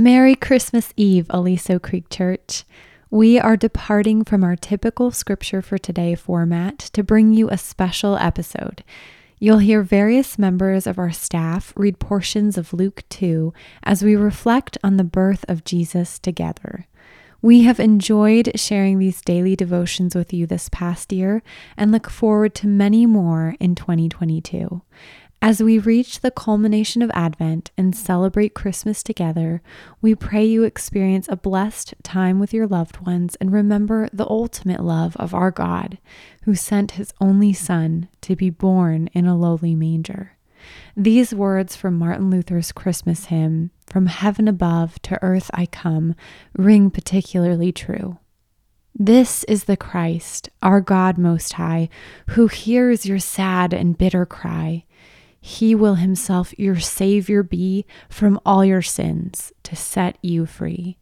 Merry Christmas Eve, Aliso Creek Church. We are departing from our typical scripture for today format to bring you a special episode. You'll hear various members of our staff read portions of Luke 2 as we reflect on the birth of Jesus together. We have enjoyed sharing these daily devotions with you this past year and look forward to many more in 2022. As we reach the culmination of Advent and celebrate Christmas together, we pray you experience a blessed time with your loved ones and remember the ultimate love of our God, who sent his only Son to be born in a lowly manger. These words from Martin Luther's Christmas hymn, From Heaven Above to Earth I Come, ring particularly true. This is the Christ, our God Most High, who hears your sad and bitter cry. He will himself your Savior be from all your sins to set you free.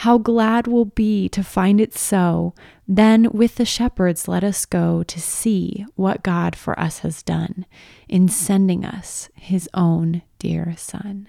How glad we'll be to find it so. Then with the shepherds let us go to see what God for us has done in sending us his own dear Son.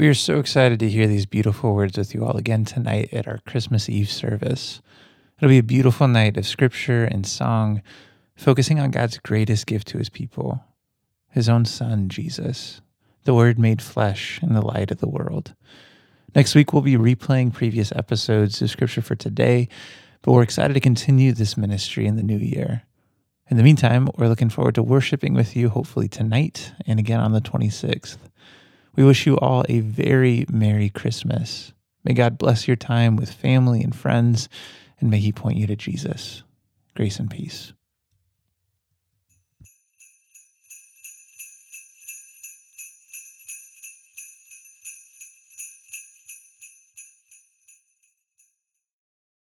We are so excited to hear these beautiful words with you all again tonight at our Christmas Eve service. It'll be a beautiful night of scripture and song, focusing on God's greatest gift to his people, his own son, Jesus, the Word made flesh in the light of the world. Next week, we'll be replaying previous episodes of scripture for today, but we're excited to continue this ministry in the new year. In the meantime, we're looking forward to worshiping with you, hopefully tonight and again on the 26th. We wish you all a very Merry Christmas. May God bless your time with family and friends, and may He point you to Jesus. Grace and peace.